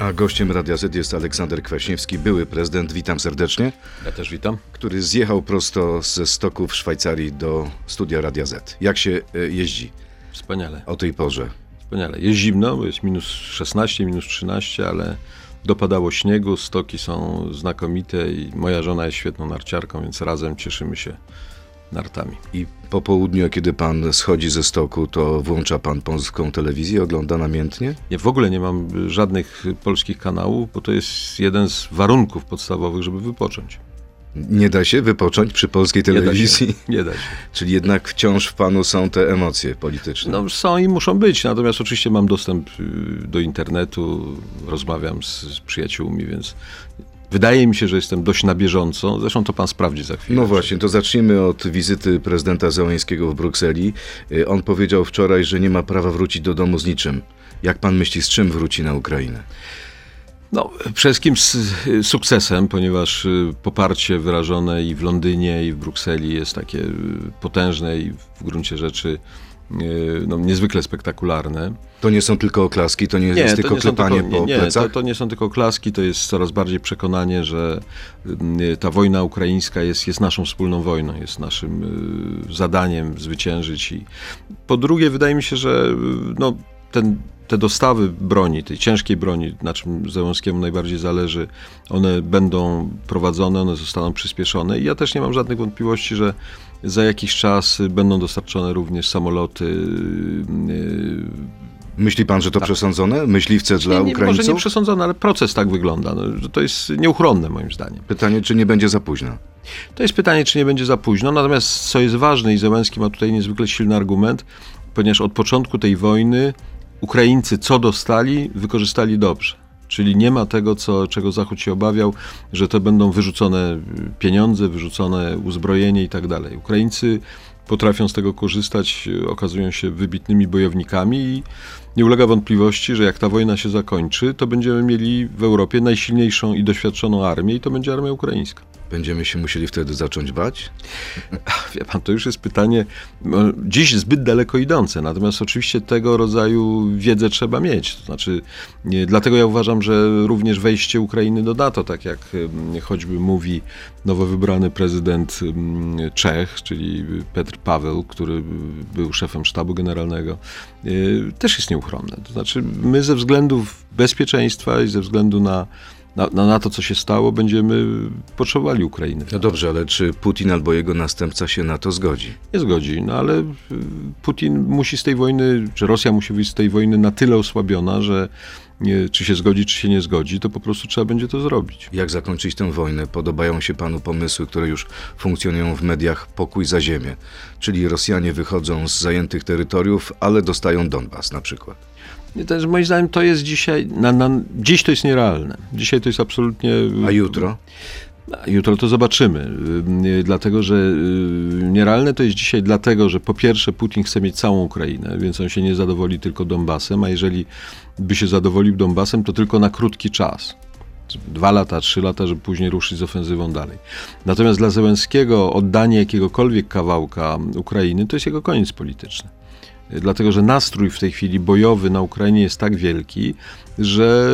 A gościem Radia Z jest Aleksander Kwaśniewski, były prezydent. Witam serdecznie. Ja też witam. Który zjechał prosto ze stoku w Szwajcarii do studia Radia Z. Jak się e, jeździ Wspaniale. o tej porze? Wspaniale. Jest zimno, bo jest minus 16, minus 13, ale dopadało śniegu, stoki są znakomite i moja żona jest świetną narciarką, więc razem cieszymy się nartami. I po południu, kiedy pan schodzi ze stoku, to włącza pan polską telewizję, ogląda namiętnie? Ja w ogóle nie mam żadnych polskich kanałów, bo to jest jeden z warunków podstawowych, żeby wypocząć. Nie da się wypocząć przy polskiej Nie da telewizji? się. Nie da się. Czyli jednak wciąż w panu są te emocje polityczne. No, są i muszą być, natomiast oczywiście mam dostęp y, do internetu, rozmawiam z, z przyjaciółmi, więc wydaje mi się, że jestem dość na bieżąco. Zresztą to pan sprawdzi za chwilę. No właśnie, to zacznijmy od wizyty prezydenta Zełańskiego w Brukseli. Y, On powiedział wczoraj, że nie ma prawa wrócić do domu z niczym. Jak pan myśli, z czym wróci na Ukrainę? No, przede wszystkim z y, sukcesem, ponieważ y, poparcie wyrażone i w Londynie, i w Brukseli jest takie potężne i w gruncie rzeczy no, niezwykle spektakularne. To nie są tylko oklaski, to nie, jest tylko są klepanie tylko, po nie, nie, plecach? to, to nie są tylko klaski, to jest coraz bardziej przekonanie, że y, ta wojna ukraińska jest, jest naszą wspólną wojną, jest naszym y, zadaniem zwyciężyć. I po drugie, wydaje mi się, że y, no, ten, te dostawy broni, tej ciężkiej broni, na czym Zełenskiemu najbardziej zależy, one będą prowadzone, one zostaną przyspieszone i ja też nie mam żadnych wątpliwości, że za jakiś czas będą dostarczone również samoloty y, Myśli pan, że to przesądzone? Myśliwce dla nie, nie, Może Ukraińców? nie przesądzone, ale proces tak wygląda. No, że to jest nieuchronne moim zdaniem. Pytanie, czy nie będzie za późno? To jest pytanie, czy nie będzie za późno. Natomiast co jest ważne i Zełenski ma tutaj niezwykle silny argument, ponieważ od początku tej wojny Ukraińcy co dostali, wykorzystali dobrze. Czyli nie ma tego, co, czego Zachód się obawiał, że to będą wyrzucone pieniądze, wyrzucone uzbrojenie i tak dalej. Ukraińcy potrafią z tego korzystać, okazują się wybitnymi bojownikami i nie ulega wątpliwości, że jak ta wojna się zakończy, to będziemy mieli w Europie najsilniejszą i doświadczoną armię i to będzie armia ukraińska. Będziemy się musieli wtedy zacząć bać? Wie pan, to już jest pytanie no, dziś zbyt daleko idące, natomiast oczywiście tego rodzaju wiedzę trzeba mieć. To znaczy, nie, dlatego ja uważam, że również wejście Ukrainy do NATO, tak jak em, choćby mówi nowo wybrany prezydent em, Czech, czyli Petr Paweł, który był szefem sztabu generalnego, y, też jest nieuchronne. To znaczy, my ze względów bezpieczeństwa i ze względu na na, na, to, co się stało, będziemy potrzebowali Ukrainy. No dobrze, ale czy Putin albo jego następca się na to zgodzi? Nie zgodzi, no ale y, Putin musi z tej wojny, czy Rosja musi wyjść z tej wojny na tyle osłabiona, że nie, czy się zgodzi, czy się nie zgodzi, to po prostu trzeba będzie to zrobić. Jak zakończyć tę wojnę? Podobają się panu pomysły, które już funkcjonują w mediach pokój za ziemię. Czyli Rosjanie wychodzą z zajętych terytoriów, ale dostają Donbas na przykład. I też moim zdaniem to jest dzisiaj, na, na, dziś to jest nierealne. Dzisiaj to jest absolutnie... A jutro? Jutro to zobaczymy, y, dlatego że y, nierealne to jest dzisiaj dlatego, że po pierwsze Putin chce mieć całą Ukrainę, więc on się nie zadowoli tylko Donbasem, a jeżeli by się zadowolił Donbasem, to tylko na krótki czas. Dwa lata, trzy lata, żeby później ruszyć z ofensywą dalej. Natomiast dla Zełenskiego oddanie jakiegokolwiek kawałka Ukrainy to jest jego koniec polityczny dlatego że nastrój w tej chwili bojowy na Ukrainie jest tak wielki, że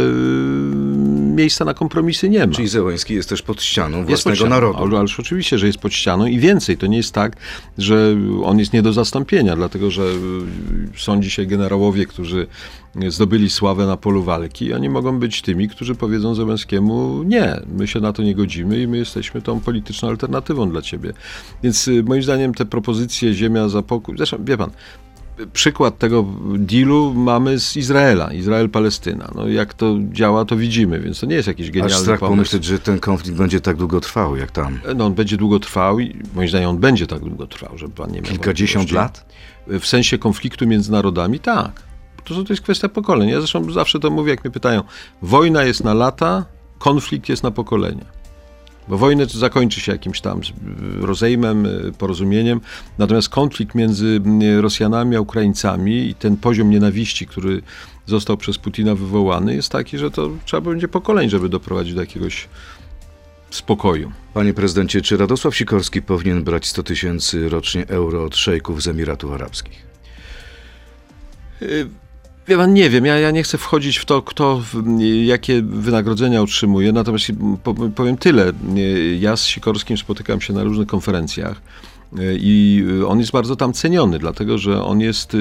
miejsca na kompromisy nie ma. Czyli Zełański jest też pod ścianą Jest własnego pod ścianą, narodu. ale- Ależ oczywiście, że jest pod ścianą i więcej. To nie jest tak, że on jest nie do zastąpienia, dlatego że y, są dzisiaj generałowie, którzy zdobyli sławę na polu walki i oni mogą być tymi, którzy powiedzą Zełenskiemu nie, my się na to nie godzimy i my jesteśmy tą polityczną alternatywą dla ciebie. Więc y, moim zdaniem te propozycje ziemia za pokój, zresztą wie pan, przykład tego dealu mamy z Izraela, Izrael-Palestyna. No, jak to działa, to widzimy, więc to nie jest jakiś Aż genialny strach pomysł. pomyśleć, że ten konflikt będzie tak długo trwał, jak tam. No, on będzie długo trwał i moim zdaniem on będzie tak długo trwał, żeby pan nie miał Kilkadziesiąt lat? W sensie konfliktu między narodami, tak. To, to jest kwestia pokoleń. Ja zresztą zawsze to mówię, jak mnie pytają. Wojna jest na lata, konflikt jest na pokolenia. Bo wojna zakończy się jakimś tam rozejmem, y, porozumieniem, natomiast konflikt między y, Rosjanami a Ukraińcami i ten poziom nienawiści, który został przez Putina wywołany, jest taki, że to trzeba będzie pokoleń, żeby doprowadzić do jakiegoś spokoju. Panie prezydencie, czy Radosław Sikorski powinien brać 100 tysięcy rocznie euro od szejków z Emiratów Arabskich? Y, Wie pan, nie wiem, ja, ja nie chcę wchodzić w to, kto w, jakie wynagrodzenia otrzymuje, natomiast powiem tyle. Ja z Sikorskim spotykam się na różnych konferencjach i on jest bardzo tam ceniony, dlatego że on jest y,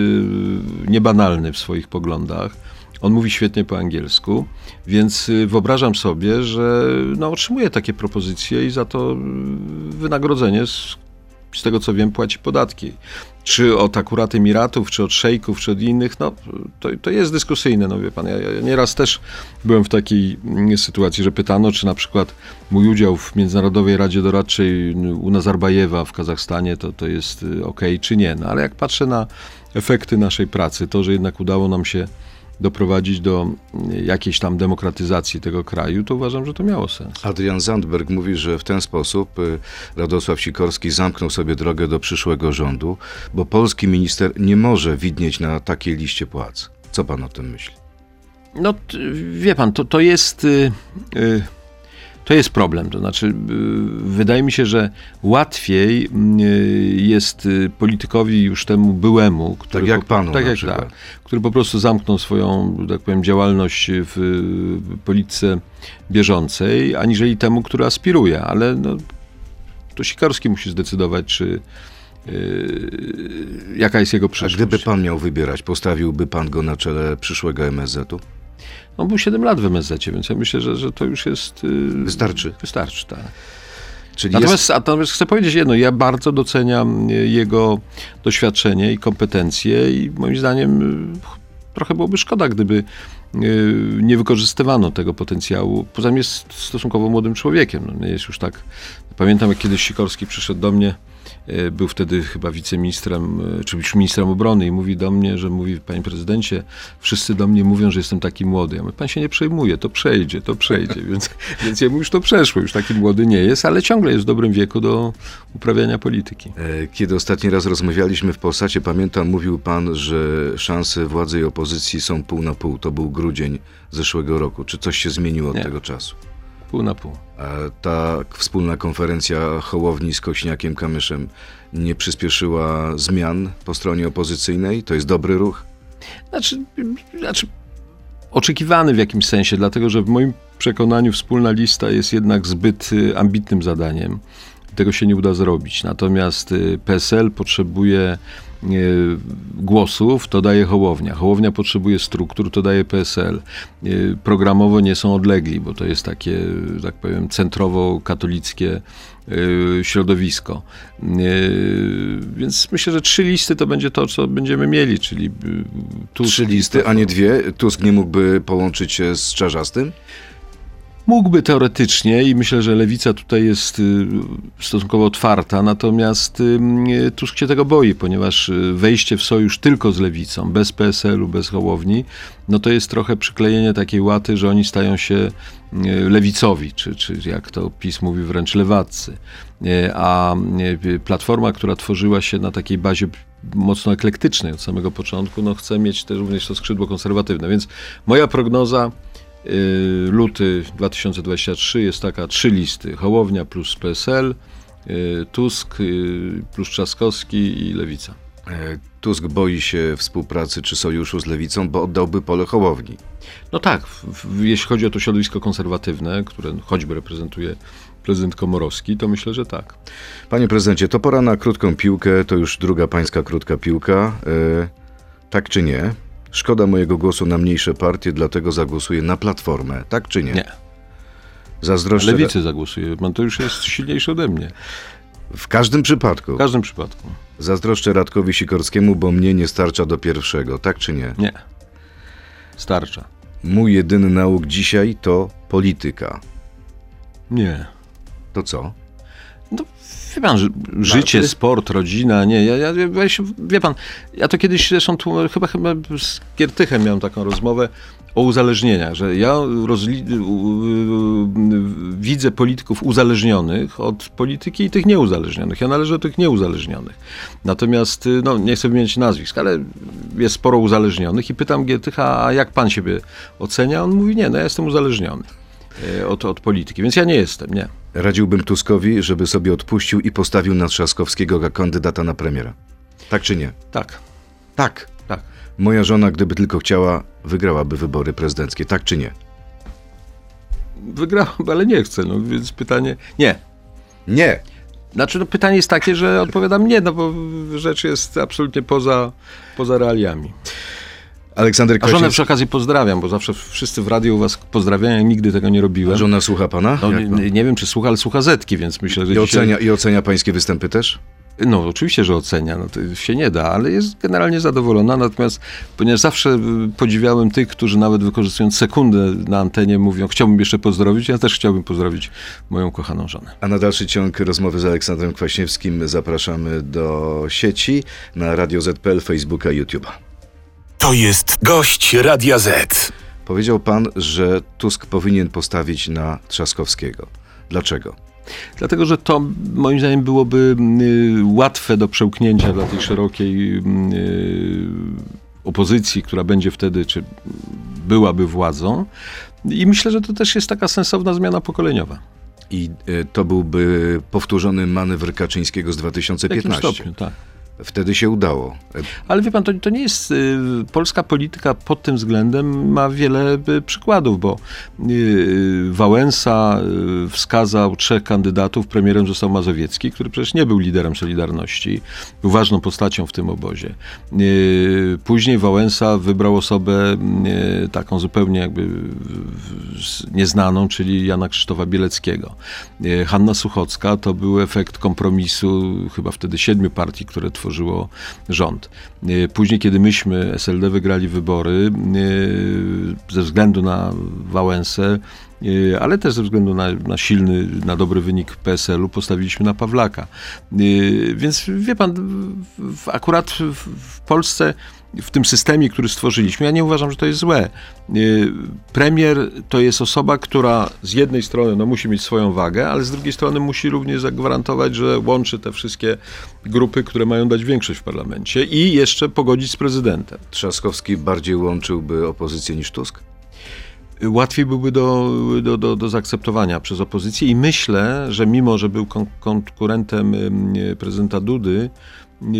niebanalny w swoich poglądach. On mówi świetnie po angielsku, więc wyobrażam sobie, że no, otrzymuje takie propozycje i za to wynagrodzenie, z, z tego co wiem, płaci podatki czy od akurat Emiratów, czy od szejków, czy od innych, no to, to jest dyskusyjne, no wie pan. Ja, ja nieraz też byłem w takiej mm, sytuacji, że pytano, czy na przykład mój udział w Międzynarodowej Radzie Doradczej u Nazarbajewa w Kazachstanie to, to jest y, ok, czy nie. No ale jak patrzę na efekty naszej pracy, to, że jednak udało nam się doprowadzić do jakiejś tam demokratyzacji tego kraju, to uważam, że to miało sens. Adrian Zandberg mówi, że w ten sposób y, Radosław Sikorski zamknął sobie drogę do przyszłego rządu, bo polski minister nie może widnieć na takiej liście płac. Co pan o tym myśli? No, wie pan, to, to jest. Yy, yy to jest problem. To znaczy, y, wydaje mi się, że łatwiej y, jest y, politykowi już temu byłemu, który, tak jak panu, tak jak, tak, który po prostu zamknął swoją, tak powiem, działalność w polityce bieżącej, aniżeli temu, który aspiruje. Ale no, to Sikorski musi zdecydować, czy Yy, jaka jest jego przyszłość. A gdyby pan miał wybierać, postawiłby pan go na czele przyszłego MSZ-u? On był 7 lat w MSZ, więc ja myślę, że, że to już jest... Yy, wystarczy. Wystarczy, tak. Czyli natomiast, jest... natomiast chcę powiedzieć jedno, ja bardzo doceniam jego doświadczenie i kompetencje i moim zdaniem yy, trochę byłoby szkoda, gdyby nie wykorzystywano tego potencjału. Poza tym jest stosunkowo młodym człowiekiem. No, jest już tak. Pamiętam, jak kiedyś Sikorski przyszedł do mnie był wtedy chyba wiceministrem, e, czy już ministrem obrony i mówi do mnie, że mówi, panie prezydencie, wszyscy do mnie mówią, że jestem taki młody. Ja mówię, pan się nie przejmuje, to przejdzie, to przejdzie. Więc, więc ja mu już to przeszło, już taki młody nie jest, ale ciągle jest w dobrym wieku do uprawiania polityki. E, kiedy ostatni raz rozmawialiśmy w Polsacie, pamiętam, mówił pan, że szanse władzy i opozycji są pół na pół. To był grudzień zeszłego roku. Czy coś się zmieniło od nie. tego czasu? Pół na pół. A ta wspólna konferencja Hołowni z Kośniakiem Kamyszem nie przyspieszyła zmian po stronie opozycyjnej? To jest dobry ruch? Znaczy, znaczy oczekiwany w jakimś sensie, dlatego że w moim przekonaniu wspólna lista jest jednak zbyt y, ambitnym zadaniem. Tego się nie uda zrobić. Natomiast y, PSL potrzebuje głosów, to daje Hołownia. Hołownia potrzebuje struktur, to daje PSL. Programowo nie są odlegli, bo to jest takie, tak powiem, centrowo-katolickie y, środowisko. Więc myślę, że trzy listy to będzie to, co będziemy mieli, czyli Tusk, Trzy listy, a nie dwie? Tusk nie mógłby połączyć się z Czarzastym? Mógłby teoretycznie i myślę, że lewica tutaj jest y, stosunkowo otwarta, natomiast y, Tusk się tego boi, ponieważ y, wejście w sojusz tylko z lewicą, bez PSL-u, bez Hołowni, no to jest trochę przyklejenie takiej łaty, że oni stają się lewicowi, czy, czy jak to PiS mówi, wręcz lewaccy. A Platforma, która tworzyła się na takiej bazie mocno eklektycznej od samego początku, no chce mieć też również to skrzydło konserwatywne. Więc moja prognoza Y, luty 2023 jest taka trzy listy. Hołownia plus PSL, y, Tusk y, plus Trzaskowski i Lewica. E, Tusk boi się współpracy czy sojuszu z Lewicą, bo oddałby pole Hołowni. No tak, w, jeśli chodzi o to środowisko konserwatywne, które choćby reprezentuje prezydent Komorowski, to myślę, że tak. Panie prezydencie, to pora na krótką piłkę, to już druga pańska krótka piłka. E, tak czy nie? Szkoda mojego głosu na mniejsze partie, dlatego zagłosuję na Platformę. Tak czy nie? Nie. Zazdroszczę... Lewicy zagłosuję. Pan to już jest silniejszy ode mnie. W każdym przypadku? W każdym przypadku. Zazdroszczę Radkowi Sikorskiemu, bo mnie nie starcza do pierwszego. Tak czy nie? Nie. Starcza. Mój jedyny nauk dzisiaj to polityka. Nie. To co? Wie pan, życie, sport, rodzina, nie, ja, ja, ja, wie pan, ja to kiedyś zresztą tu, chyba, chyba z Giertychem miałem taką rozmowę o uzależnieniach, że ja rozli- widzę polityków uzależnionych od polityki i tych nieuzależnionych. Ja należę do tych nieuzależnionych. Natomiast, no, nie chcę wymienić nazwisk, ale jest sporo uzależnionych i pytam Giertycha, a jak pan siebie ocenia? On mówi, nie, no ja jestem uzależniony. E, od, od polityki, więc ja nie jestem, nie. Radziłbym Tuskowi, żeby sobie odpuścił i postawił na Trzaskowskiego kandydata na premiera. Tak czy nie? Tak. Tak. Tak. Moja żona, gdyby tylko chciała, wygrałaby wybory prezydenckie, tak czy nie? Wygrałem, ale nie chcę, no więc pytanie, nie. Nie. Znaczy, no, pytanie jest takie, że odpowiadam nie, no bo rzecz jest absolutnie poza, poza realiami. Aleksander A żonę przy okazji pozdrawiam, bo zawsze wszyscy w radiu u was pozdrawiają, ja nigdy tego nie robiłem. Żona słucha pana? No, nie, nie wiem, czy słucha, ale słucha Zetki, więc myślę, że I, dzisiaj... ocenia, I ocenia pańskie występy też? No, oczywiście, że ocenia, no to się nie da, ale jest generalnie zadowolona, natomiast ponieważ zawsze y, podziwiałem tych, którzy nawet wykorzystując sekundę na antenie mówią, chciałbym jeszcze pozdrowić, ja też chciałbym pozdrowić moją kochaną żonę. A na dalszy ciąg rozmowy z Aleksandrem Kwaśniewskim zapraszamy do sieci na Radio ZPL, Facebooka i YouTube'a. To jest gość Radia Z. Powiedział pan, że Tusk powinien postawić na Trzaskowskiego. Dlaczego? Dlatego, że to moim zdaniem byłoby y, łatwe do przełknięcia dla tej szerokiej y, opozycji, która będzie wtedy, czy byłaby władzą. I myślę, że to też jest taka sensowna zmiana pokoleniowa. I y, to byłby powtórzony manewr Kaczyńskiego z W jakimś 2015. stopniu, tak. Wtedy się udało. Ale wie pan, to, to nie jest. y, Polska polityka pod tym względem ma wiele y, przykładów, bo y, Wałęsa y, wskazał trzech kandydatów. Premierem został Mazowiecki, który przecież nie był liderem Solidarności, był ważną postacią w tym obozie. Y, Później Wałęsa wybrał osobę y, taką zupełnie jakby nieznaną, czyli Jana Krzysztofa Bieleckiego. Y, Hanna Suchocka to był efekt kompromisu chyba wtedy siedmiu partii, które tworzyło rząd. Y, Później, kiedy myśmy, SLD, wygrali wybory, y, ze względu na Wałęsę, y, ale też ze względu na, na silny, na dobry wynik PSL-u, postawiliśmy na Pawlaka. Więc wie pan, akurat w Polsce, w tym systemie, który stworzyliśmy, ja nie uważam, że to jest złe. Y, Premier to jest osoba, która z jednej strony no, musi mieć swoją wagę, ale z drugiej strony musi również zagwarantować, że łączy te wszystkie grupy, które mają dać większość w parlamencie i jeszcze pogodzić z prezydentem. Trzaskowski bardziej łączyłby opozycję niż Tusk? Łatwiej byłby do, do, do, do zaakceptowania przez opozycję i myślę, że mimo, że był kon- konkurentem ym, prezydenta Dudy, y,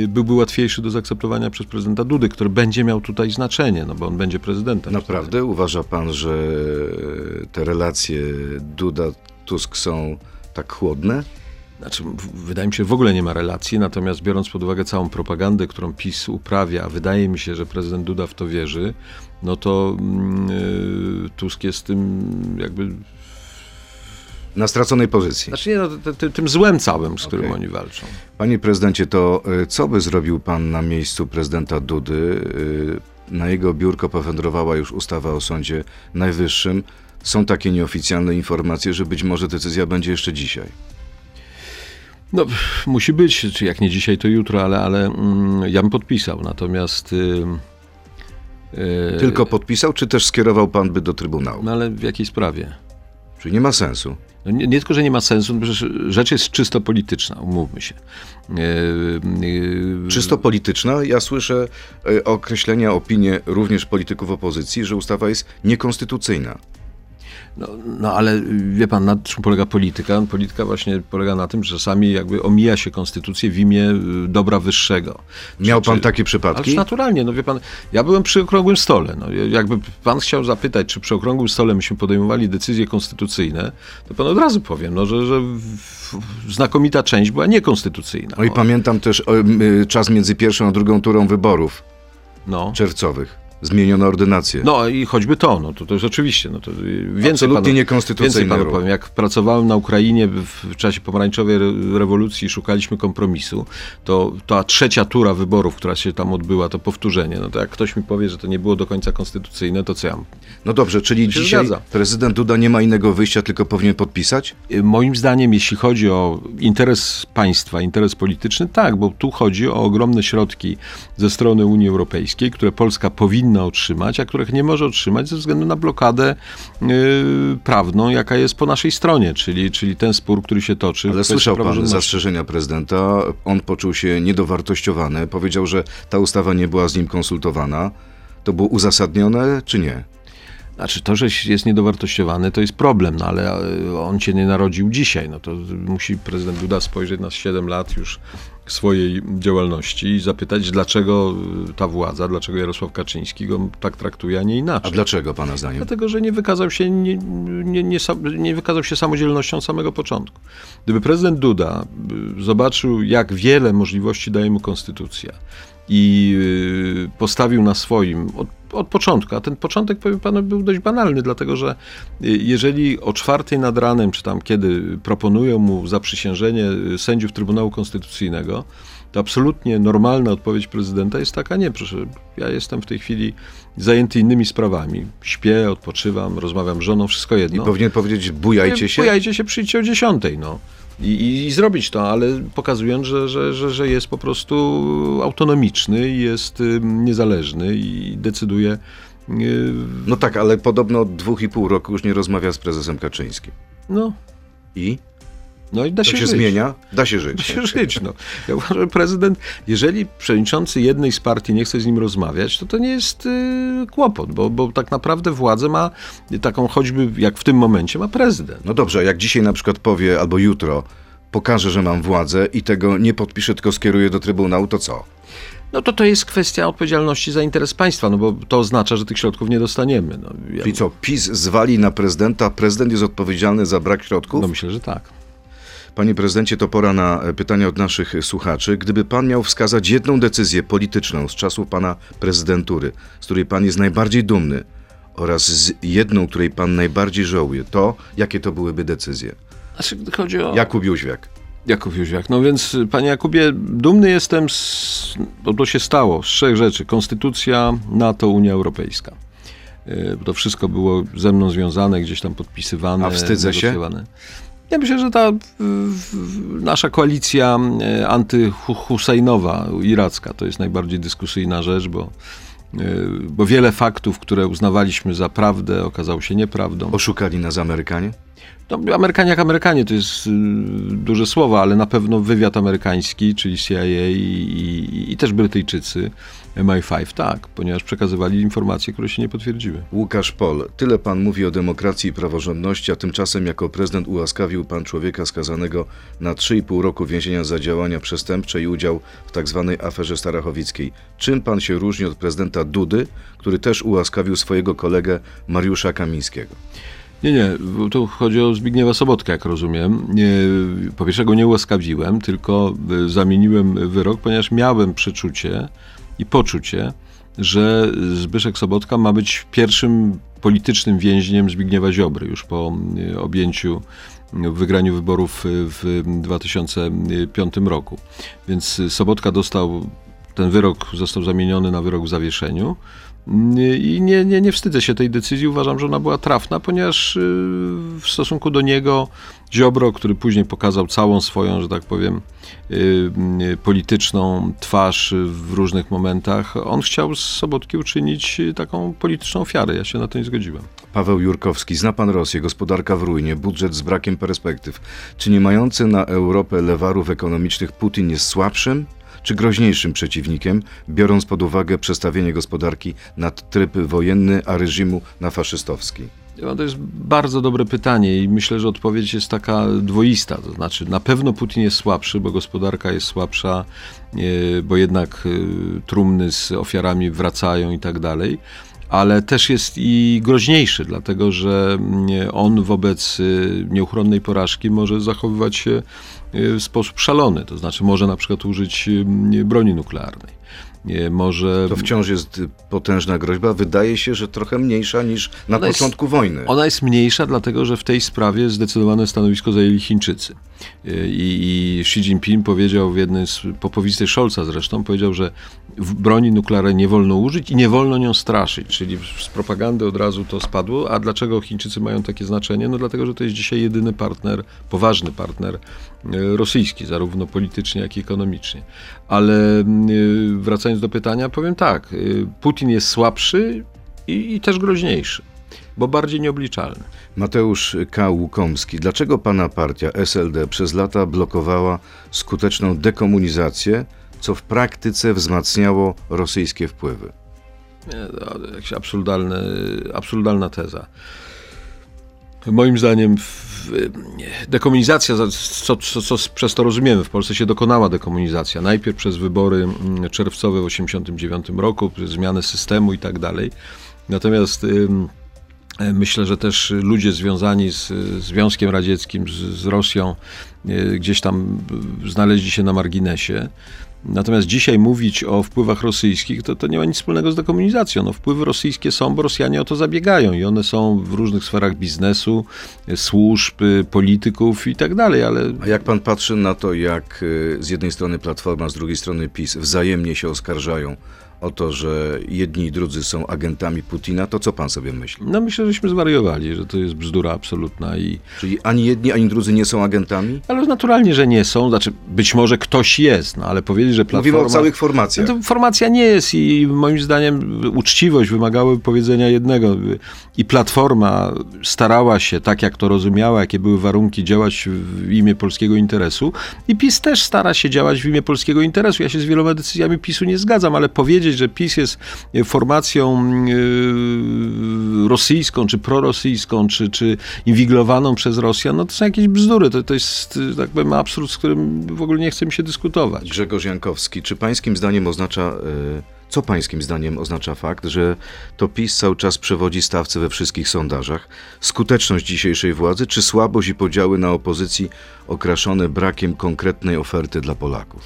byłby łatwiejszy do zaakceptowania przez prezydenta Dudy, który będzie miał tutaj znaczenie, no bo on będzie prezydentem. Naprawdę uważa pan, że te relacje Duda-Tusk są tak chłodne? Znaczy, wydaje mi się, że w ogóle nie ma relacji, natomiast biorąc pod uwagę całą propagandę, którą PiS uprawia, a wydaje mi się, że prezydent Duda w to wierzy, no to mm, y, Tusk jest tym jakby, Na straconej pozycji. znaczy nie, no, ty- ty- tym złem całym, z którym oni walczą. Panie prezydencie, to y, co by zrobił pan na miejscu prezydenta Dudy? Y, Na jego biurko powędrowała już ustawa o Sądzie Najwyższym. Są takie nieoficjalne informacje, że być może decyzja będzie jeszcze dzisiaj. No, musi być, czy jak nie dzisiaj, to jutro, ale, ale mm, ja bym podpisał. Natomiast. Y, y, Tylko podpisał, czy też skierował pan by do Trybunału? No ale w jakiej sprawie? Czyli nie ma sensu. No nie, nie tylko, że nie ma sensu, no przecież rzecz jest czysto polityczna, umówmy się. Y, y, Czysto polityczna. Ja słyszę y, określenia, opinie również polityków opozycji, że ustawa jest niekonstytucyjna. No, no ale wie pan, na czym polega polityka? Polityka właśnie polega na tym, że czasami jakby omija się konstytucję w imię y, dobra wyższego. Miał Czy- pan czy- takie Ależ przypadki? naturalnie, no wie pan, ja byłem przy okrągłym stole. No, jakby pan chciał zapytać, czy przy okrągłym stole myśmy podejmowali decyzje konstytucyjne, to pan od razu powiem, no, że, że znakomita część była niekonstytucyjna. No i pamiętam też y, czas między pierwszą a drugą turą wyborów no. czerwcowych. Zmieniono ordynację. no i choćby to, no to, to jest oczywiście, no to więcej Absolutnie panu, niekonstytucyjny Więcej panu powiem, jak pracowałem na Ukrainie w czasie pomarańczowej re- rewolucji i szukaliśmy kompromisu, to ta trzecia tura wyborów, która się tam odbyła, to powtórzenie, no to jak ktoś mi powie, że to nie było do końca konstytucyjne, to co ja mam? No dobrze, czyli dzisiaj zgadza. prezydent Duda nie ma innego wyjścia, tylko powinien podpisać? Y, Moim zdaniem, jeśli chodzi o interes państwa, interes polityczny, tak, bo tu chodzi o ogromne środki ze strony Unii Europejskiej, które Polska powinna otrzymać, a których nie może otrzymać ze względu na blokadę y, prawną, jaka jest po naszej stronie, czyli, czyli ten spór, który się toczy. Ale słyszał pan zastrzeżenia prezydenta. On poczuł się niedowartościowany. Powiedział, że ta ustawa nie była z nim konsultowana. To było uzasadnione, czy nie? Znaczy to, że jest niedowartościowany, to jest problem, no ale e, on się nie narodził dzisiaj. No to musi prezydent Duda spojrzeć na 7 lat już swojej działalności i zapytać, dlaczego ta władza, dlaczego Jarosław Kaczyński go tak traktuje, a nie A inaczej. dlaczego pana zdaniem? Dlatego, że nie wykazał się, nie, nie, nie, nie wykazał się samodzielnością od samego początku. Gdyby prezydent Duda y, zobaczył, jak wiele możliwości daje mu konstytucja i y, postawił na swoim od, początku, a ten początek, powiem panu, był dość banalny, dlatego że y, jeżeli o czwartej nad ranem, czy tam kiedy proponują mu zaprzysiężenie y, sędziów Trybunału Konstytucyjnego, to absolutnie normalna odpowiedź prezydenta jest taka, nie, proszę, ja jestem w tej chwili zajęty innymi sprawami. Śpię, odpoczywam, rozmawiam z żoną, wszystko I jedno. powinien powiedzieć, bujajcie się? Bujajcie się, przyjdźcie o dziesiątej, no. I, i, I zrobić to, ale pokazując, że, że, że, że jest po prostu autonomiczny, i jest niezależny i decyduje. Yy, No tak, ale podobno od dwóch i pół roku już nie rozmawia z prezesem Kaczyńskim. no, I? No i da To się, się zmienia? Da się Da żyć. się żyć, no. Ja uważam, że prezydent, jeżeli przewodniczący jednej z partii nie chce z nim rozmawiać, to to nie jest y, kłopot, bo, bo tak naprawdę władzę ma taką choćby, jak w tym momencie, ma prezydent. No dobrze, jak dzisiaj na przykład powie, albo jutro pokaże, że mam władzę i tego nie podpiszę, tylko skieruję do Trybunału, to co? No to to jest kwestia odpowiedzialności za interes państwa, no bo to oznacza, że tych środków nie dostaniemy. No, ja, Czyli co, PiS zwali na prezydenta, prezydent jest odpowiedzialny za brak środków? no myślę, że tak. Panie prezydencie, to pora na e, pytania od naszych słuchaczy. Gdyby pan miał wskazać jedną decyzję polityczną z czasów pana prezydentury, z której pan jest najbardziej dumny, oraz z jedną, której pan najbardziej żałuje, to jakie to byłyby decyzje? Znaczy, gdy chodzi o... Jakub Jóźwiak. Jakub Jóźwiak. No więc, y, panie Jakubie, dumny jestem, z, bo to się stało, z trzech rzeczy. Konstytucja, NATO, Unia Europejska. Y, To wszystko było ze mną związane, gdzieś tam podpisywane. A wstydzę się? Ja myślę, że ta nasza koalicja e, antyhusajnowa, iracka, to jest najbardziej dyskusyjna rzecz, bo, e, bo wiele faktów, które uznawaliśmy za prawdę, okazało się nieprawdą. Oszukali nas Amerykanie? No, Amerykanie Amerykanie to jest y, duże słowo, ale na pewno wywiad amerykański, czyli CIA i, i, i też Brytyjczycy, MI5, tak, ponieważ przekazywali informacje, które się nie potwierdziły. Łukasz Pol, tyle pan mówi o demokracji i praworządności, a tymczasem jako prezydent ułaskawił pan człowieka skazanego na 3,5 roku więzienia za działania przestępcze i udział w tzw. aferze starachowickiej. Czym pan się różni od prezydenta Dudy, który też ułaskawił swojego kolegę Mariusza Kamińskiego? Nie, nie, tu chodzi o Zbigniewa Sobotkę, jak rozumiem. Nie, po pierwsze go nie ułaskawiłem, tylko y, zamieniłem wyrok, ponieważ miałem przeczucie i poczucie, że Zbyszek Sobotka ma być pierwszym politycznym więźniem Zbigniewa Ziobry już po y, objęciu, y, wygraniu wyborów w 2005 roku. Więc Sobotka dostał, ten wyrok został zamieniony na wyrok w zawieszeniu. I nie, nie, nie wstydzę się tej decyzji. Uważam, że ona była trafna, ponieważ y, w stosunku do niego Ziobro, który później pokazał całą swoją, że tak powiem, y, y, polityczną twarz w różnych momentach, on chciał z Sobotki uczynić taką polityczną ofiarę. Ja się na to nie zgodziłem. Paweł Jurkowski, zna pan Rosję, gospodarka w ruinie, budżet z brakiem perspektyw. Czy nie mający na Europę lewarów ekonomicznych Putin jest słabszym czy groźniejszym przeciwnikiem, biorąc pod uwagę przestawienie gospodarki na tryb wojenny, a reżimu na faszystowski? To jest bardzo dobre pytanie i myślę, że odpowiedź jest taka dwoista. To znaczy, na pewno Putin jest słabszy, bo gospodarka jest słabsza, e, bo jednak e, trumny z ofiarami wracają i tak dalej. Ale też jest i groźniejszy, dlatego że mm, on wobec e, nieuchronnej porażki może zachowywać się w sposób szalony. To znaczy, może na przykład użyć e, broni nuklearnej. E, Może To wciąż jest potężna groźba. Wydaje się, że trochę mniejsza niż na Ona jest- początku wojny. Ona jest mniejsza, dlatego że w tej sprawie zdecydowane stanowisko zajęli Chińczycy. I, I Xi Jinping powiedział w jednej z popowisty Scholza zresztą, powiedział, że broni nuklearnej nie wolno użyć i nie wolno nią straszyć, czyli z propagandy od razu to spadło. A dlaczego Chińczycy mają takie znaczenie? No dlatego, że to jest dzisiaj jedyny partner, poważny partner rosyjski, zarówno politycznie, jak i ekonomicznie. Ale y, wracając do pytania, powiem tak, y, Putin jest słabszy i, i też groźniejszy bo bardziej nieobliczalny. Mateusz K. Łukomski, dlaczego pana partia SLD przez lata blokowała skuteczną dekomunizację, co w praktyce wzmacniało rosyjskie wpływy? Jakaś absurdalna teza. Moim zdaniem dekomunizacja, co, co, co przez to rozumiemy, w Polsce się dokonała dekomunizacja. Najpierw przez wybory mm, czerwcowe w 1989 roku, zmianę systemu i tak dalej. Natomiast ym, Myślę, że też ludzie związani z Związkiem Radzieckim, z, z Rosją, y, gdzieś tam znaleźli się na marginesie. Natomiast dzisiaj mówić o wpływach rosyjskich, to, to nie ma nic wspólnego z dekomunizacją. No, wpływy rosyjskie są, bo Rosjanie o to zabiegają i one są w różnych sferach biznesu, służb, polityków i tak dalej, ale... A jak pan patrzy na to, jak y, z jednej strony Platforma, z drugiej strony PiS wzajemnie się oskarżają o to, że jedni i drudzy są agentami Putina, to co pan sobie myśli? No myślę, żeśmy zwariowali, że to jest bzdura absolutna i... Czyli ani jedni, ani drudzy nie są agentami? Ale naturalnie, że nie są, znaczy być może ktoś jest, no ale powiedzieć, że Platforma... Mówimy o całych formacjach. No to formacja nie jest i moim zdaniem uczciwość wymagałaby powiedzenia jednego. I Platforma starała się, tak jak to rozumiała, jakie były warunki, działać w imię polskiego interesu i PiS też stara się działać w imię polskiego interesu. Ja się z wieloma decyzjami PiSu nie zgadzam, ale powiedzieć, powiedzieć, że PiS jest e, formacją e, rosyjską, czy prorosyjską, czy, czy inwigilowaną przez Rosjan, no to są jakieś bzdury. To, to jest, tak powiem, absurd, z którym w ogóle nie chce mi się dyskutować. Grzegorz Jankowski, czy pańskim zdaniem oznacza... E, co pańskim zdaniem oznacza fakt, że to PiS cały czas przewodzi stawce we wszystkich sondażach? Skuteczność dzisiejszej władzy, czy słabość i podziały na opozycji okraszone brakiem konkretnej oferty dla Polaków?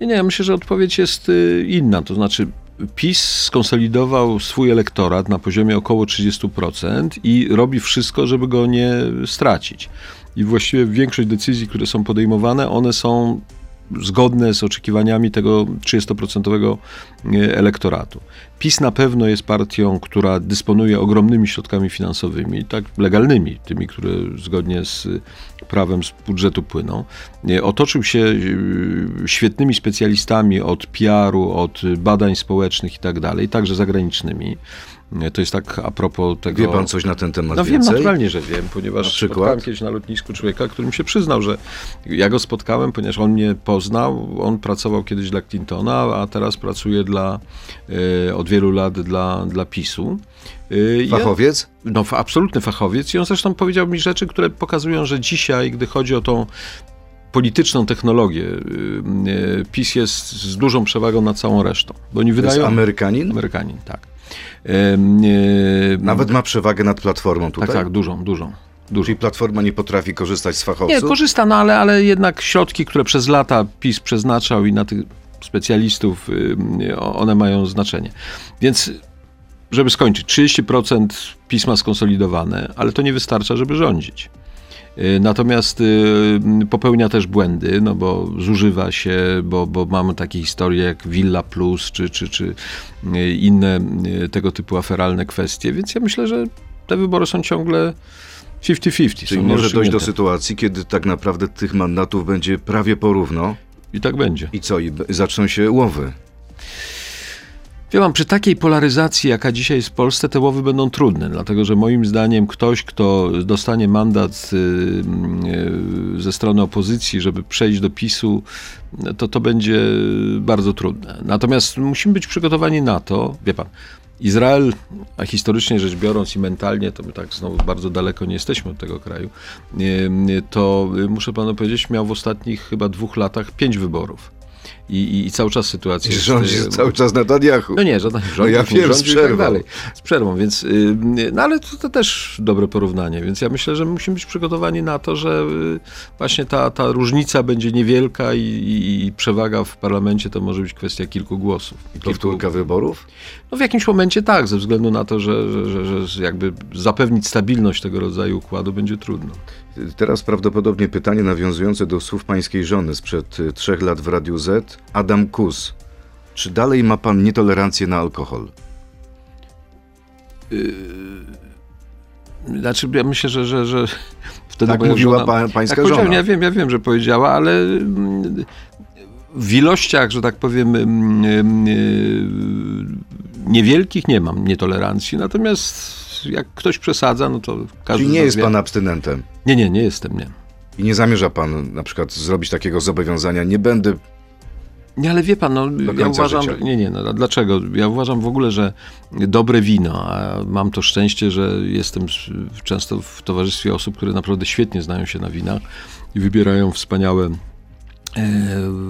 Nie, nie, myślę, że odpowiedź jest y, inna. To znaczy, PiS skonsolidował swój elektorat na poziomie około 30% i robi wszystko, żeby go nie stracić. I właściwie większość decyzji, które są podejmowane, one są zgodne z oczekiwaniami tego 30% e, elektoratu. PiS na pewno jest partią, która dysponuje ogromnymi środkami finansowymi, tak legalnymi, tymi, które zgodnie z prawem z budżetu płyną. E, otoczył się e, świetnymi specjalistami od PR-u, od badań społecznych i tak dalej, także zagranicznymi. To jest tak a propos tego... Wie pan coś na ten temat No więcej? wiem, naturalnie, że wiem, ponieważ na spotkałem kiedyś na lotnisku człowieka, którym się przyznał, że ja go spotkałem, ponieważ on mnie poznał, on pracował kiedyś dla Clintona, a teraz pracuje dla, e, od wielu lat dla, dla PiSu. E, fachowiec? Ja, no, absolutny fachowiec i on zresztą powiedział mi rzeczy, które pokazują, że dzisiaj, gdy chodzi o tą polityczną technologię. E, PiS jest z dużą przewagą nad całą resztą. Bo oni wydają... To jest Amerykanin? Amerykanin, tak. Nawet ma przewagę nad platformą tutaj? Tak, tak, dużą, dużą. Dużo. Czyli Platforma nie potrafi korzystać z fachowców? Nie, korzysta, no ale, ale jednak środki, które przez lata PiS przeznaczał i na tych specjalistów, one mają znaczenie. Więc, żeby skończyć, 30% pisma skonsolidowane, ale to nie wystarcza, żeby rządzić. Y, natomiast y, popełnia też błędy, no bo zużywa się, bo, bo mamy takie historie jak Villa Plus czy, czy, czy y, inne tego typu aferalne kwestie, więc ja myślę, że te wybory są ciągle 50-50. Czyli może dojść do sytuacji, kiedy tak naprawdę tych mandatów będzie prawie porówno. I tak będzie. I co? I zaczną się łowy. Wie pan, przy takiej polaryzacji, jaka dzisiaj jest w Polsce, te łowy będą trudne, dlatego że moim zdaniem ktoś, kto dostanie mandat y, y, ze strony opozycji, żeby przejść do PiSu, to to będzie bardzo trudne. Natomiast musimy być przygotowani na to, wie pan, Izrael, a historycznie rzecz biorąc i mentalnie, to my tak znowu bardzo daleko nie jesteśmy od tego kraju, y, to muszę panu powiedzieć, miał w ostatnich chyba dwóch latach pięć wyborów i, i, cały czas sytuacja jest... Rządzi jest, cały czas Netanyahu. No nie, żaden rząd, no ja wiem, z przerwą. Tak dalej. Z przerwą, więc... Y, no ale to, to, też dobre porównanie, więc ja myślę, że musimy być przygotowani na to, że y, właśnie ta, ta różnica będzie niewielka i, i, i przewaga w parlamencie to może być kwestia kilku głosów. Powtórka wyborów? No w jakimś momencie tak, ze względu na to, że, że, że, że jakby zapewnić stabilność tego rodzaju układu będzie trudno. Teraz prawdopodobnie pytanie nawiązujące do słów pańskiej żony sprzed y, trzech lat w Radiu Z. Adam Kus. Czy dalej ma pan nietolerancję na alkohol? Yy, znaczy, ja myślę, że, że, że wtedy tak mówiła żona, pańska tak żona. Ja wiem, ja wiem, że powiedziała, ale mm, w ilościach, że tak powiem, mm, mm, niewielkich nie mam nietolerancji, natomiast jak ktoś przesadza, no to każdy. Czyli nie jest wie. pan abstynentem? Nie, nie, nie jestem, nie. I nie zamierza pan na przykład zrobić takiego zobowiązania, nie będę Nie, ale wie pan, no, ja uważam, życia. nie, nie, no, dlaczego? Ja uważam w ogóle, że dobre wino, a mam to szczęście, że jestem często w towarzystwie osób, które naprawdę świetnie znają się na winach i wybierają wspaniałe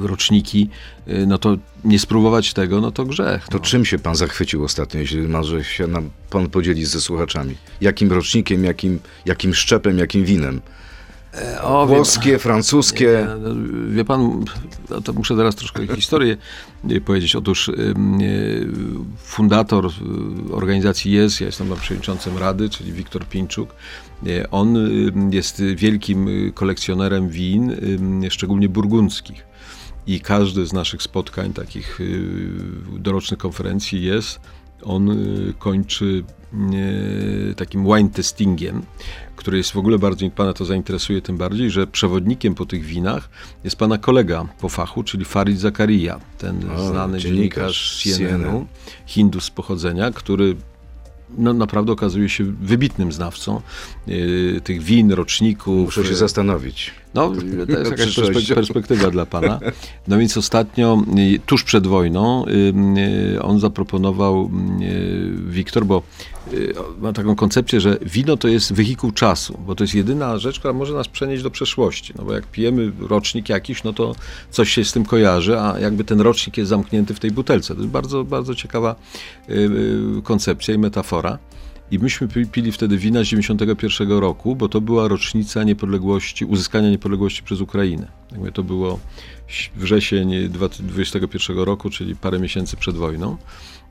roczniki, e, no to nie spróbować tego, no to grzech. To no. czym się pan zachwycił ostatnio, jeśli może się nam pan podzielić ze słuchaczami? Jakim rocznikiem, jakim, jakim szczepem, jakim winem? O, wie- Włoskie, francuskie? No, Wie pan, to muszę teraz troszkę historię e, powiedzieć. Otóż e, fundator e, organizacji jest, ja jestem przewodniczącym rady, czyli Wiktor Pińczuk. E, On jest wielkim kolekcjonerem win, szczególnie burgundzkich. I każde z naszych spotkań, takich dorocznych konferencji jest, on kończy takim wine testingiem, który jest w ogóle bardzo, pana to zainteresuje tym bardziej, że przewodnikiem po tych winach jest pana kolega po fachu, czyli Farid Zakaria, ten O, znany dziennikarz dziennikarz CNN. CNN-u, Hindus z pochodzenia, który no, naprawdę okazuje się wybitnym znawcą y, tych win, roczników. Muszę się y, zastanowić. no, to jest jakaś Przyszłością. perspek- perspektywa dla pana. No więc ostatnio, y, tuż przed wojną, y, y, on zaproponował y, Wiktor, bo y, ma taką koncepcję, że wino to jest wehikuł czasu, bo to jest jedyna rzecz, która może nas przenieść do przeszłości. No bo jak pijemy rocznik jakiś, no to coś się z tym kojarzy, a jakby ten rocznik jest zamknięty w tej butelce. To jest bardzo, bardzo ciekawa y, y, koncepcja i metafora. I myśmy pi- pili wtedy wina z 91 roku, bo to była rocznica niepodległości, uzyskania niepodległości przez Ukrainę. Jakby to było wrzesień 2021 roku, czyli parę miesięcy przed wojną.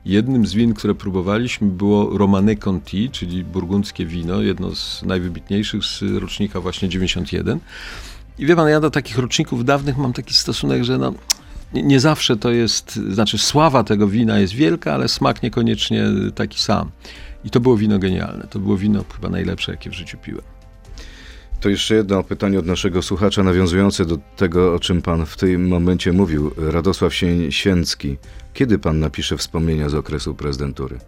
Jednym z win, które próbowaliśmy, było Romane Conti, czyli burgundzkie wino, jedno z najwybitniejszych z rocznika właśnie 91. I wie pan, ja do takich roczników dawnych mam taki stosunek, że no, nie, zawsze to jest, znaczy sława tego wina jest wielka, ale smak niekoniecznie taki sam. I to było wino genialne. To było wino chyba najlepsze, jakie w życiu piłem. To jeszcze jedno pytanie od naszego słuchacza, nawiązujące do tego, o czym pan w tym momencie mówił. Radosław Sień- Święcki. Kiedy pan napisze wspomnienia z okresu prezydentury?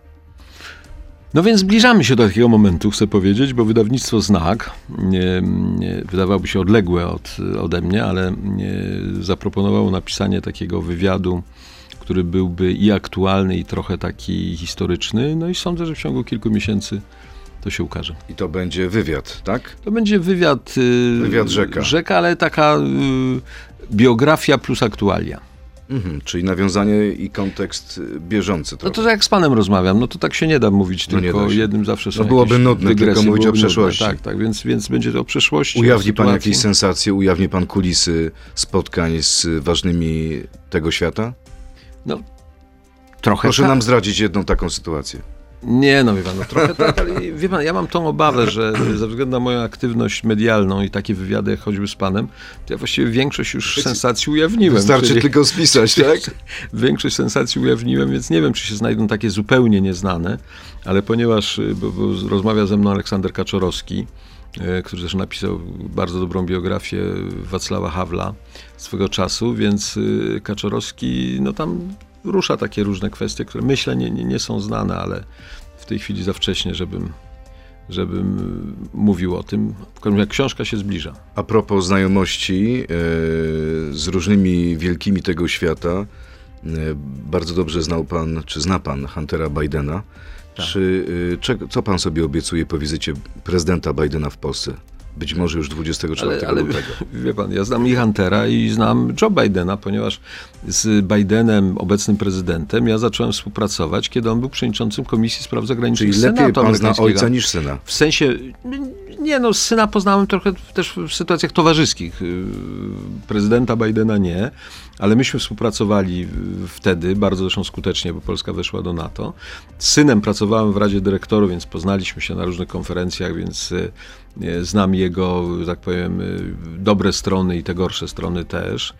No więc zbliżamy się do takiego momentu, chcę powiedzieć, bo wydawnictwo Znak, nie, nie, wydawałoby się odległe od, ode mnie, ale nie, zaproponowało napisanie takiego wywiadu, który byłby i aktualny, i trochę taki historyczny. No i sądzę, że w ciągu kilku miesięcy to się ukaże. I to będzie wywiad, tak? To będzie wywiad. y, Wywiad rzeka. Rzeka, ale taka y, biografia plus aktualia. Mhm, czyli nawiązanie i kontekst y, bieżący No trochę. to jak z panem rozmawiam, no to tak się nie da mówić No tylko da jednym zawsze są No byłoby nudne tylko mówić o byłoby nudne. przeszłości. Tak, tak, więc, więc będzie to o przeszłości. Ujawni o pan jakieś sensacje, ujawni pan kulisy spotkań z ważnymi tego świata? No, trochę Proszę tak. nam zdradzić jedną taką sytuację. Nie, no wie pan, no trochę tak, ale wie pan, ja mam tą obawę, że ze względu na moją aktywność medialną i takie wywiady jak choćby z panem, to ja właściwie większość już sensacji ujawniłem. Wystarczy czyli- tylko spisać, tak? Większość sensacji ujawniłem, więc nie wiem, czy się znajdą takie zupełnie nieznane, ale ponieważ y, bo, bo rozmawia ze mną Aleksander Kaczorowski, y, który też napisał bardzo dobrą biografię Wacława Hawla swego czasu, więc y, Kaczorowski no tam rusza takie różne kwestie, które myślę nie, nie, nie są znane, ale w tej chwili za wcześnie, żebym, żebym mówił o tym. W każdym razie książka się zbliża. A propos znajomości e, z różnymi wielkimi tego świata, e, bardzo dobrze znał pan, czy zna pan Huntera Bidena. Tak. Czy, e, czego, co pan sobie obiecuje po wizycie prezydenta Bidena w Polsce? Być może już 24 Ale, ale lutego. wie pan, ja znam i Huntera i znam Joe Bidena, ponieważ z Bidenem, obecnym prezydentem, ja zacząłem współpracować, kiedy on był przewodniczącym Komisji Spraw Zagranicznych Czyli lepiej pan zna ojca niż syna. W sensie, nie no, syna poznałem trochę też w sytuacjach towarzyskich. Prezydenta Bidena nie, ale myśmy współpracowali wtedy, bardzo zresztą skutecznie, bo Polska weszła do NATO. Z synem pracowałem w Radzie Dyrektorów, więc poznaliśmy się na różnych konferencjach, więc yy, znam jego, tak powiem, yy, dobre strony i te gorsze strony też,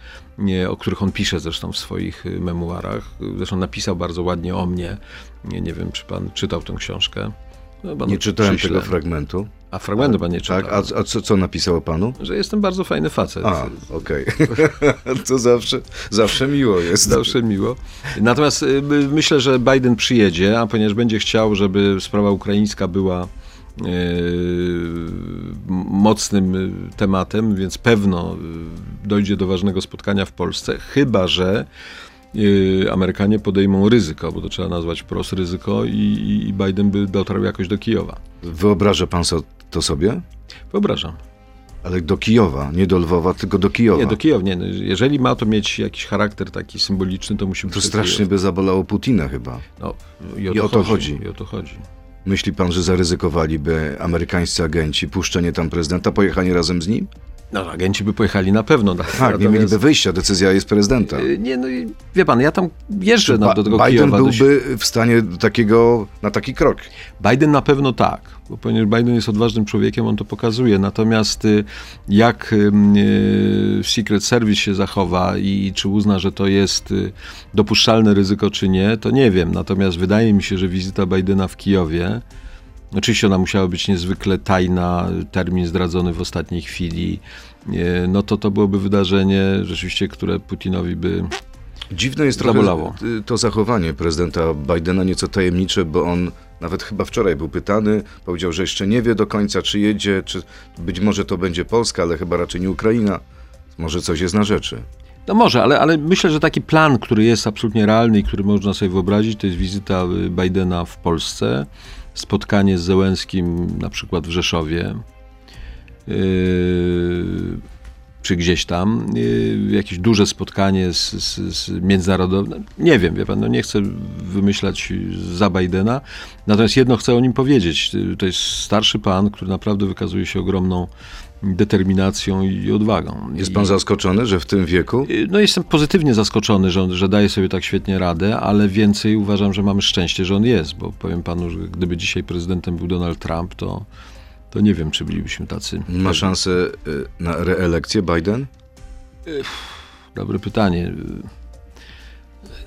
o których on pisze zresztą w swoich yy, memuarach. Zresztą napisał bardzo ładnie o mnie. Nie, nie wiem, czy pan czytał tę książkę. No, Nie czytałem przyślę. tego fragmentu. A fragmentu pan nie czytał. Tak, a, a co, co napisało panu? Że jestem bardzo fajny facet. A, okej. to zawsze, zawsze miło jest. Zawsze miło. Natomiast y, my- myślę, że Biden przyjedzie, a ponieważ będzie chciał, żeby sprawa ukraińska była mocnym y, tematem, więc pewno y, dojdzie do ważnego spotkania w Polsce, chyba że y, Amerykanie podejmą ryzyko, bo to trzeba nazwać wprost ryzyko i, i Biden by dotarł jakoś do Kijowa. Wyobraża pan so, to sobie? Wyobrażam. Ale do Kijowa, nie do Lwowa, tylko do Kijowa. Nie, do Kijowa, nie. no, Jeżeli ma to mieć jakiś charakter taki symboliczny, to musi być... To strasznie Kijowa. by zabolało Putina chyba. No, I o to chodzi. I o to chodzi. Myśli pan, że zaryzykowaliby amerykańscy agenci puszczenie tam prezydenta, pojechanie razem z nim? No, agenci by pojechali na pewno. Tak, nie mieliby wyjścia, decyzja jest prezydenta. Y, Nie, no i wie pan, ja tam jeżdżę na, Ba- do tego Biden Kijowa. byłby w stanie takiego, na taki krok. Biden na pewno tak, bo ponieważ Biden jest odważnym człowiekiem, on to pokazuje. Natomiast y, jak y, Secret Service się zachowa i czy uzna, że to jest dopuszczalne ryzyko, czy nie, to nie wiem. Natomiast wydaje mi się, że wizyta Bidena w Kijowie, oczywiście ona musiała być niezwykle tajna, termin zdradzony w ostatniej chwili, y, no to to byłoby wydarzenie rzeczywiście, które Putinowi by Dziwne jest trochę Zabolało. y, to zachowanie prezydenta Bidena, nieco tajemnicze, bo on nawet chyba wczoraj był pytany, powiedział, że jeszcze nie wie do końca, czy jedzie, czy być może to będzie Polska, ale chyba raczej nie Ukraina. Może coś jest na rzeczy. No może, ale, ale myślę, że taki plan, który jest absolutnie realny i który można sobie wyobrazić, to jest wizyta y, Bidena w Polsce, spotkanie z Zełenskim na przykład w Rzeszowie, yy, czy gdzieś tam, yy, jakieś duże spotkanie z, z, z międzynarodowym. Nie wiem, wie pan, no nie chcę wymyślać za Bidena, natomiast jedno chcę o nim powiedzieć. Y, To jest starszy pan, który naprawdę wykazuje się ogromną determinacją i odwagą. Jest I- pan zaskoczony, że w tym wieku? no jestem pozytywnie zaskoczony, że, on, że daje sobie tak świetnie radę, ale więcej uważam, że mamy szczęście, że on jest, bo powiem panu, że gdyby dzisiaj prezydentem był Donald Trump, to, to nie wiem, czy bylibyśmy tacy. Ma szansę y, na reelekcję Biden? Dobre pytanie.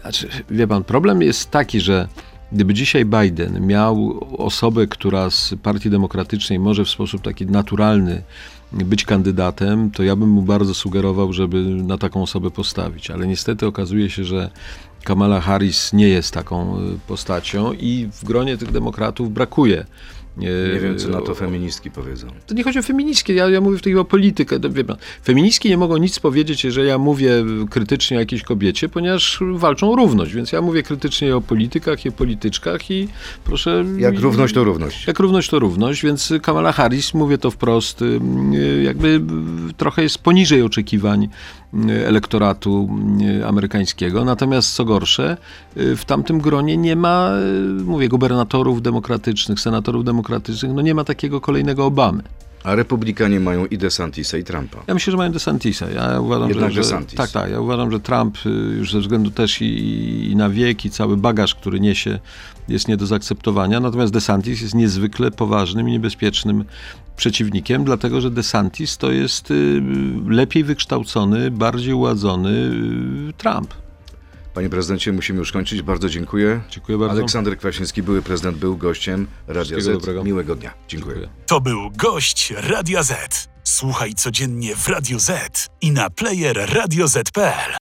Znaczy, wie pan, problem jest taki, że gdyby dzisiaj Biden miał osobę, która z Partii Demokratycznej może w sposób taki naturalny być kandydatem, to ja bym mu bardzo sugerował, żeby na taką osobę postawić. Ale niestety okazuje się, że Kamala Harris nie jest taką y, postacią i w gronie tych demokratów brakuje. Nie wiem, co na to feministki powiedzą. to nie chodzi o feministki, ja, ja mówię w tej o politykę. To, wie pan, feministki nie mogą nic powiedzieć, jeżeli ja mówię krytycznie o jakiejś kobiecie, ponieważ walczą o równość, więc ja mówię krytycznie o politykach i o polityczkach i proszę... Jak równość to równość. Jak równość to równość, więc Kamala Harris, mówię to wprost, y, jakby y, trochę jest poniżej oczekiwań y, elektoratu amerykańskiego. Natomiast co gorsze, w tamtym gronie nie ma, mówię, gubernatorów demokratycznych, senatorów demokratycznych, no nie ma takiego kolejnego Obamy. A republikanie mają i DeSantisa, i Trumpa. Ja myślę, że mają DeSantisa. Ja uważam, Jednak że, że DeSantis. tak, tak. Ja uważam, że Trump y, już ze względu też i, i na wiek, i cały bagaż, który niesie, jest nie do zaakceptowania. Natomiast DeSantis jest niezwykle poważnym i niebezpiecznym przeciwnikiem, dlatego że DeSantis to jest y, lepiej wykształcony, bardziej uładzony y, Trump. Panie prezydencie, musimy już kończyć. Bardzo dziękuję. Dziękuję bardzo. Aleksander Kwaśniewski, były prezydent, był gościem Radia Z. dobrego. Miłego dnia. Dziękuję. Dziękuję. To był gość Radia Z. Słuchaj codziennie w Radio Z i na player radioz.pl.